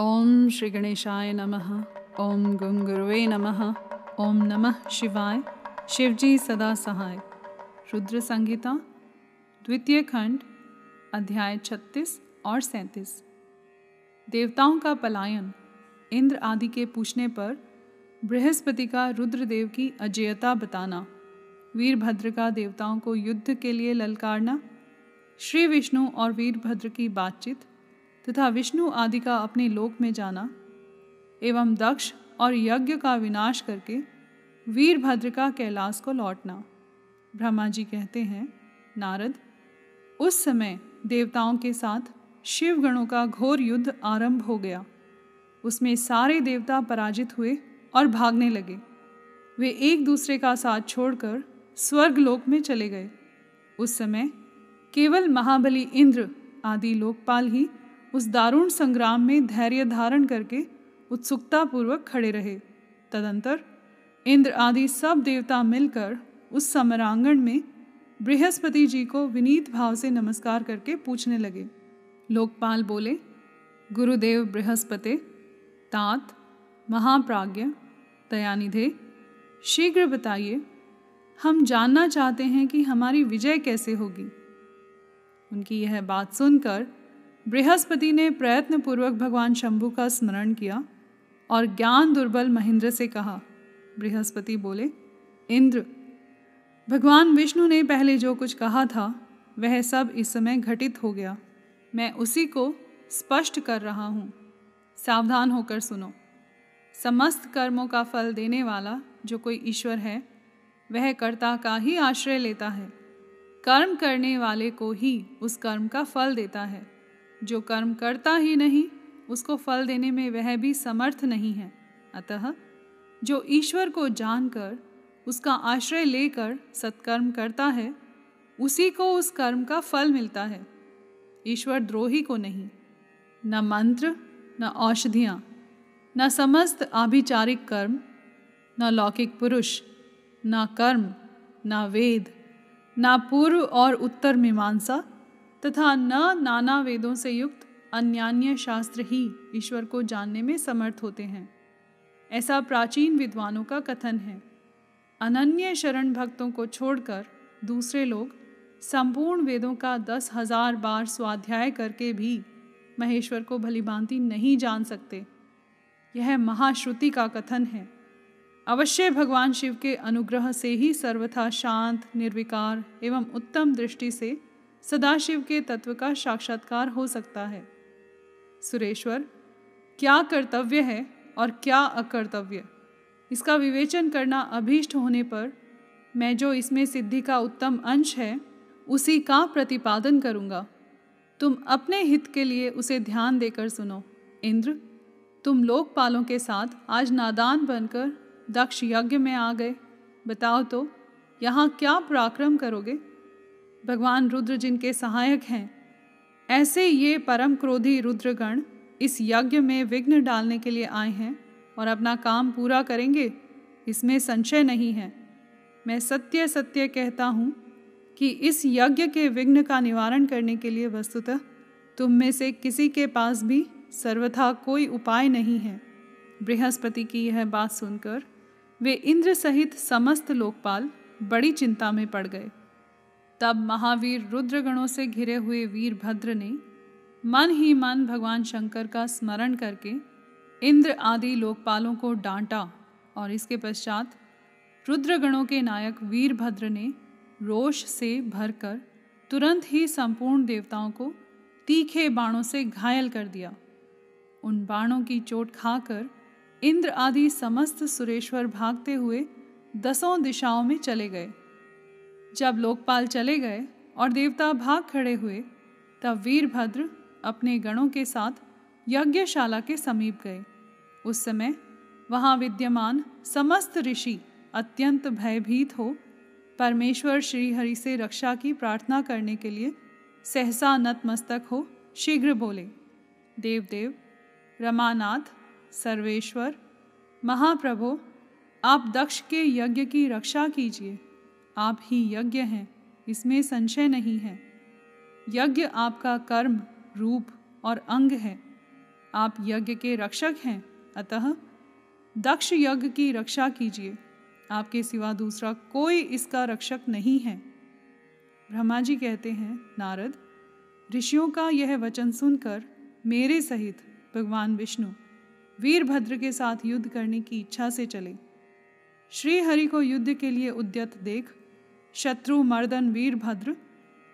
ओम श्री गणेशाय नमः। ओम गंग नमः। ओम नमः शिवाय। शिवजी सदा सहाय। रुद्र संगीता द्वितीय खंड, अध्याय 36 और 37 देवताओं का पलायन, इंद्र आदि के पूछने पर बृहस्पति का रुद्रदेव की अजेयता बताना, वीरभद्र का देवताओं को युद्ध के लिए ललकारना, श्री विष्णु और वीरभद्र की बातचीत तथा विष्णु आदि का अपने लोक में जाना, एवं दक्ष और यज्ञ का विनाश करके वीरभद्र का कैलाश को लौटना। ब्रह्मा जी कहते हैं, नारद, उस समय देवताओं के साथ शिव गणों का घोर युद्ध आरंभ हो गया। उसमें सारे देवता पराजित हुए और भागने लगे। वे एक दूसरे का साथ छोड़कर स्वर्ग लोक में चले गए। उस समय केवल महाबली इंद्र आदि लोकपाल ही उस दारुण संग्राम में धैर्य धारण करके उत्सुकता पूर्वक खड़े रहे। तदंतर इंद्र आदि सब देवता मिलकर उस समरांगण में बृहस्पति जी को विनीत भाव से नमस्कार करके पूछने लगे। लोकपाल बोले, गुरुदेव बृहस्पति, तात, महाप्राज्ञ, दयानिधे, शीघ्र बताइए, हम जानना चाहते हैं कि हमारी विजय कैसे होगी? उनकी यह बात सुनकर बृहस्पति ने प्रयत्न पूर्वक भगवान शंभु का स्मरण किया और ज्ञान दुर्बल महेंद्र से कहा, बृहस्पति बोले, इंद्र, भगवान विष्णु ने पहले जो कुछ कहा था, वह सब इस समय घटित हो गया। मैं उसी को स्पष्ट कर रहा हूँ। सावधान होकर सुनो। समस्त कर्मों का फल देने वाला जो कोई ईश्वर है, वह कर्ता का ही आश्रय लेता है। कर्म करने वाले को ही उस कर्म का फल देता है। जो कर्म करता ही नहीं, उसको फल देने में वह भी समर्थ नहीं है। अतः, जो ईश्वर को जानकर, उसका आश्रय लेकर सत्कर्म करता है, उसी को उस कर्म का फल मिलता है। ईश्वर द्रोही को नहीं, न मंत्र, न औषधियाँ, न समस्त आभिचारिक कर्म, न लौकिक पुरुष, न कर्म, न वेद, न पूर्व और उत्तर मीमांसा तथा न नाना वेदों से युक्त अन्यान्य शास्त्र ही ईश्वर को जानने में समर्थ होते हैं। ऐसा प्राचीन विद्वानों का कथन है। अनन्य शरण भक्तों को छोड़कर दूसरे लोग संपूर्ण वेदों का दस हज़ार बार स्वाध्याय करके भी महेश्वर को भलीभांति नहीं जान सकते। यह महाश्रुति का कथन है। अवश्य भगवान शिव के अनुग्रह से ही सर्वथा शांत, निर्विकार एवं उत्तम दृष्टि से सदाशिव के तत्व का साक्षात्कार हो सकता है। सुरेश्वर, क्या कर्तव्य है और क्या अकर्तव्य? इसका विवेचन करना अभीष्ट होने पर मैं जो इसमें सिद्धि का उत्तम अंश है, उसी का प्रतिपादन करूँगा। तुम अपने हित के लिए उसे ध्यान देकर सुनो। इंद्र, तुम लोकपालों के साथ आज नादान बनकर दक्ष यज्ञ में आ गए। बताओ तो यहाँ क्या पराक्रम करोगे? भगवान रुद्र जिनके सहायक हैं, ऐसे ये परम क्रोधी रुद्रगण इस यज्ञ में विघ्न डालने के लिए आए हैं और अपना काम पूरा करेंगे, इसमें संशय नहीं है। मैं सत्य सत्य कहता हूँ कि इस यज्ञ के विघ्न का निवारण करने के लिए वस्तुतः तुम में से किसी के पास भी सर्वथा कोई उपाय नहीं है। बृहस्पति की यह बात सुनकर वे इंद्र सहित समस्त लोकपाल बड़ी चिंता में पड़ गए। तब महावीर रुद्रगणों से घिरे हुए वीरभद्र ने मन ही मन भगवान शंकर का स्मरण करके इंद्र आदि लोकपालों को डांटा और इसके पश्चात रुद्रगणों के नायक वीरभद्र ने रोष से भरकर तुरंत ही संपूर्ण देवताओं को तीखे बाणों से घायल कर दिया। उन बाणों की चोट खाकर इंद्र आदि समस्त सुरेश्वर भागते हुए दसों दिशाओं में चले गए। जब लोकपाल चले गए और देवता भाग खड़े हुए, तब वीरभद्र अपने गणों के साथ यज्ञशाला के समीप गए। उस समय वहाँ विद्यमान समस्त ऋषि अत्यंत भयभीत हो, परमेश्वर श्रीहरि से रक्षा की प्रार्थना करने के लिए सहसा नतमस्तक हो शीघ्र बोले, देवदेव, रमानाथ, सर्वेश्वर, महाप्रभो, आप दक्ष के यज्ञ की रक्षा कीजिए। आप ही यज्ञ हैं, इसमें संशय नहीं है। यज्ञ आपका कर्म, रूप और अंग है। आप यज्ञ के रक्षक हैं, अतः दक्ष यज्ञ की रक्षा कीजिए। आपके सिवा दूसरा कोई इसका रक्षक नहीं है। ब्रह्मा जी कहते हैं, नारद, ऋषियों का यह वचन सुनकर मेरे सहित भगवान विष्णु वीरभद्र के साथ युद्ध करने की इच्छा से चले। श्री हरि को युद्ध के लिए उद्यत देख शत्रु मर्दन वीरभद्र,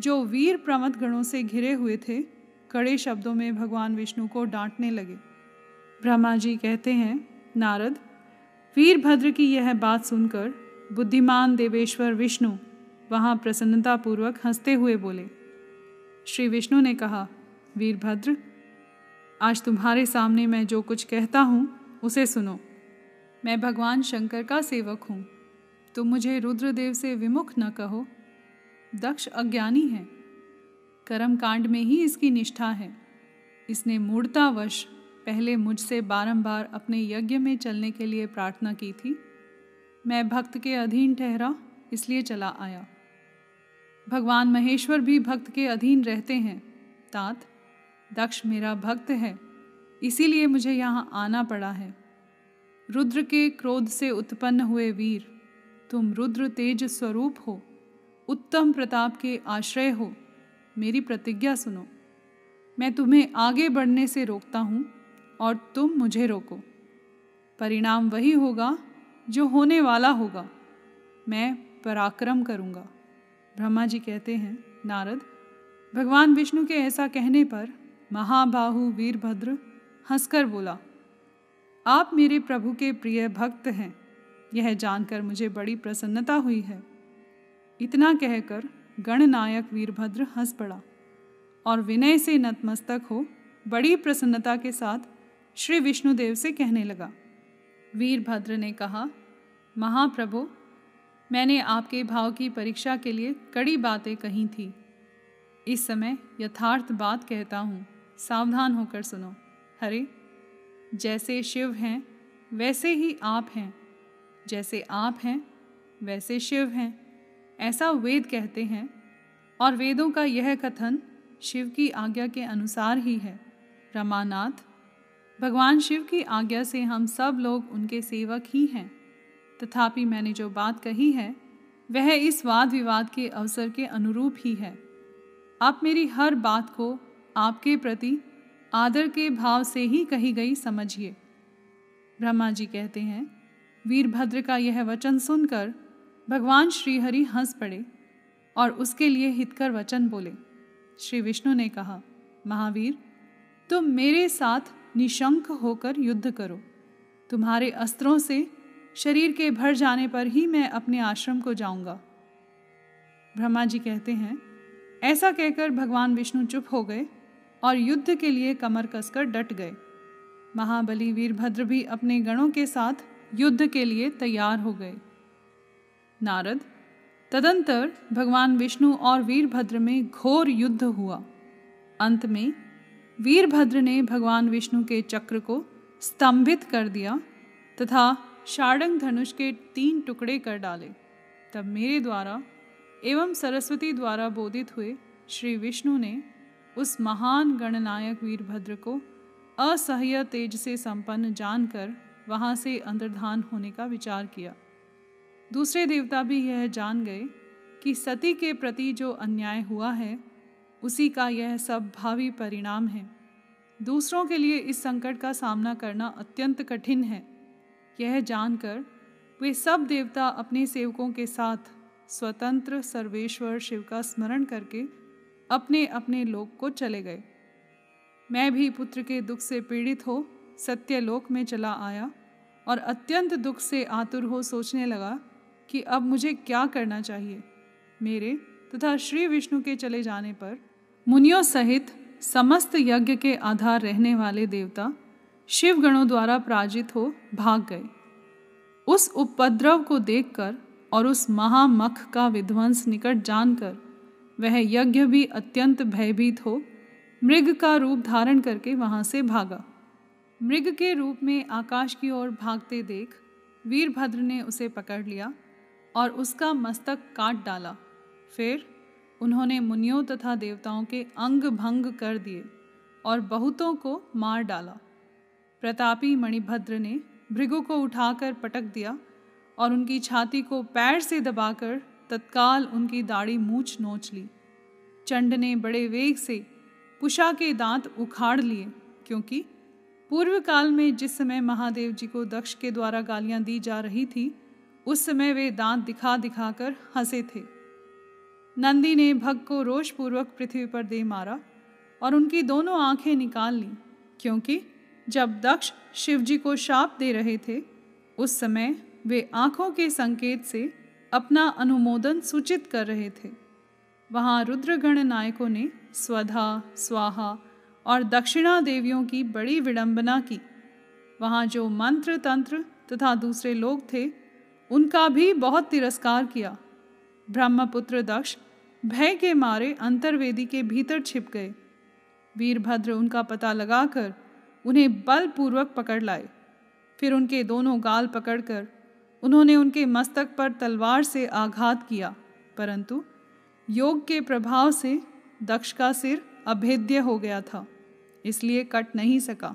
जो वीर प्रमथ गणों से घिरे हुए थे, कड़े शब्दों में भगवान विष्णु को डांटने लगे। ब्रह्मा जी कहते हैं, नारद, वीरभद्र की यह बात सुनकर बुद्धिमान देवेश्वर विष्णु वहाँ प्रसन्नतापूर्वक हँसते हुए बोले। श्री विष्णु ने कहा, वीरभद्र, आज तुम्हारे सामने मैं जो कुछ कहता हूँ, उसे सुनो। मैं भगवान शंकर का सेवक हूँ। तुम मुझे रुद्रदेव से विमुख न कहो। दक्ष अज्ञानी है। कर्म कांड में ही इसकी निष्ठा है। इसने मूर्तावश पहले मुझसे बारंबार अपने यज्ञ में चलने के लिए प्रार्थना की थी। मैं भक्त के अधीन ठहरा, इसलिए चला आया। भगवान महेश्वर भी भक्त के अधीन रहते हैं। तात, दक्ष मेरा भक्त है। इसीलिए मुझे यहाँ आना पड़ा है। रुद्र के क्रोध से उत्पन्न हुए वीर तुम रुद्र तेज स्वरूप हो, उत्तम प्रताप के आश्रय हो। मेरी प्रतिज्ञा सुनो, मैं तुम्हें आगे बढ़ने से रोकता हूँ और तुम मुझे रोको। परिणाम वही होगा जो होने वाला होगा। मैं पराक्रम करूँगा। ब्रह्मा जी कहते हैं, नारद, भगवान विष्णु के ऐसा कहने पर महाबाहु वीरभद्र हंसकर बोला, आप मेरे प्रभु के प्रिय भक्त हैं। यह जानकर मुझे बड़ी प्रसन्नता हुई है। इतना कहकर गणनायक वीरभद्र हंस पड़ा और विनय से नतमस्तक हो बड़ी प्रसन्नता के साथ श्री विष्णुदेव से कहने लगा, वीरभद्र ने कहा, महाप्रभु, मैंने आपके भाव की परीक्षा के लिए कड़ी बातें कही थी। इस समय यथार्थ बात कहता हूँ, सावधान होकर सुनो। हरे, जैसे शिव हैं, वैसे ही आप हैं। जैसे आप हैं, वैसे शिव हैं, ऐसा वेद कहते हैं। और वेदों का यह कथन शिव की आज्ञा के अनुसार ही है। रमानाथ, भगवान शिव की आज्ञा से हम सब लोग उनके सेवक ही हैं। तथापि मैंने जो बात कही है, वह इस वाद विवाद के अवसर के अनुरूप ही है। आप मेरी हर बात को आपके प्रति आदर के भाव से ही कही गई समझिए। ब्रह्मा जी कहते हैं वीरभद्र का यह वचन सुनकर भगवान श्रीहरि हंस पड़े और उसके लिए हितकर वचन बोले। श्री विष्णु ने कहा, महावीर, तुम मेरे साथ निशंक होकर युद्ध करो। तुम्हारे अस्त्रों से शरीर के भर जाने पर ही मैं अपने आश्रम को जाऊँगा। ब्रह्मा जी कहते हैं, ऐसा कहकर भगवान विष्णु चुप हो गए और युद्ध के लिए कमर कसकर डट गए। महाबली वीरभद्र भी अपने गणों के साथ युद्ध के लिए तैयार हो गए। नारद, तदंतर भगवान विष्णु और वीरभद्र में घोर युद्ध हुआ। अंत में वीरभद्र ने भगवान विष्णु के चक्र को स्तंभित कर दिया तथा शाड़ंग धनुष के तीन टुकड़े कर डाले। तब मेरे द्वारा एवं सरस्वती द्वारा बोधित हुए श्री विष्णु ने उस महान गणनायक वीरभद्र को असह्य तेज से संपन्न जानकर वहाँ से अंतर्धान होने का विचार किया। दूसरे देवता भी यह जान गए कि सती के प्रति जो अन्याय हुआ है, उसी का यह सब भावी परिणाम है। दूसरों के लिए इस संकट का सामना करना अत्यंत कठिन है। यह जानकर वे सब देवता अपने सेवकों के साथ स्वतंत्र सर्वेश्वर शिव का स्मरण करके अपने अपने लोक को चले गए। मैं भी पुत्र के दुख से पीड़ित हो सत्यलोक में चला आया और अत्यंत दुख से आतुर हो सोचने लगा कि अब मुझे क्या करना चाहिए। मेरे तथा श्री विष्णु के चले जाने पर मुनियों सहित समस्त यज्ञ के आधार रहने वाले देवता शिव गणों द्वारा पराजित हो भाग गए। उस उपद्रव को देखकर और उस महामख का विध्वंस निकट जानकर वह यज्ञ भी अत्यंत भयभीत हो, मृग का रूप धारण करके वहाँ से भागा। मृग के रूप में आकाश की ओर भागते देख वीरभद्र ने उसे पकड़ लिया और उसका मस्तक काट डाला। फिर उन्होंने मुनियों तथा देवताओं के अंग भंग कर दिए और बहुतों को मार डाला। प्रतापी मणिभद्र ने भृगु को उठाकर पटक दिया और उनकी छाती को पैर से दबाकर तत्काल उनकी दाढ़ी मूछ नोच ली। चंड ने बड़े वेग से पुषा के दांत उखाड़ लिए, क्योंकि पूर्व काल में जिस समय महादेव जी को दक्ष के द्वारा गालियाँ दी जा रही थी, उस समय वे दांत दिखा दिखा कर हंसे थे। नंदी ने भग को रोषपूर्वक पृथ्वी पर दे मारा और उनकी दोनों आँखें निकाल ली, क्योंकि जब दक्ष शिवजी को शाप दे रहे थे, उस समय वे आँखों के संकेत से अपना अनुमोदन सूचित कर रहे थे। वहाँ रुद्रगण नायकों ने स्वधा, स्वाहा और दक्षिणा देवियों की बड़ी विडंबना की। वहाँ जो मंत्र तंत्र तथा दूसरे लोग थे, उनका भी बहुत तिरस्कार किया। ब्रह्मपुत्र दक्ष भय के मारे अंतर्वेदी के भीतर छिप गए। वीरभद्र उनका पता लगाकर उन्हें बलपूर्वक पकड़ लाए। फिर उनके दोनों गाल पकड़कर उन्होंने उनके मस्तक पर तलवार से आघात किया, परंतु योग के प्रभाव से दक्ष का सिर अभेद्य हो गया था, इसलिए कट नहीं सका।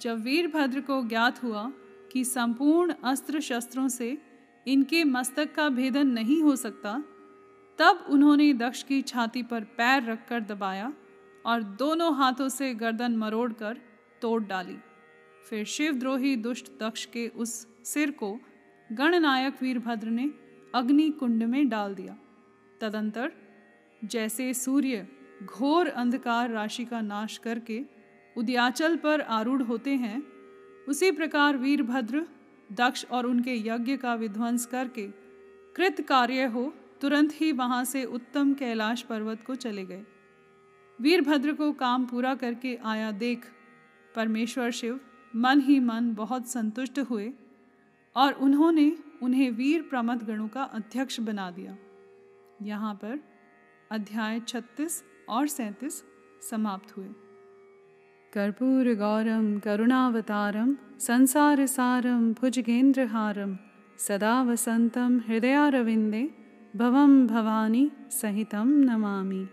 जब वीरभद्र को ज्ञात हुआ कि संपूर्ण अस्त्र शस्त्रों से इनके मस्तक का भेदन नहीं हो सकता, तब उन्होंने दक्ष की छाती पर पैर रखकर दबाया और दोनों हाथों से गर्दन मरोड़कर तोड़ डाली। फिर शिवद्रोही दुष्ट दक्ष के उस सिर को गणनायक वीरभद्र ने अग्नि कुंड में डाल दिया। तदंतर जैसे सूर्य घोर अंधकार राशि का नाश करके उद्याचल पर आरूढ़ होते हैं, उसी प्रकार वीरभद्र, दक्ष और उनके यज्ञ का विध्वंस करके कृत कार्य हो, तुरंत ही वहाँ से उत्तम कैलाश पर्वत को चले गए। वीरभद्र को काम पूरा करके आया देख, परमेश्वर शिव, मन ही मन बहुत संतुष्ट हुए और उन्होंने उन्हें वीर प्रमथ गणों का अध्यक्ष बना दिया। यहाँ पर अध्याय 36 और 37 समाप्त हुए। कर्पूर गौरम, करुणावतारम, संसार सारम भुजगेंद्रहारम सदा वसंतम, हृदयारविंदे, भवम भवानी, सहितम नमामि।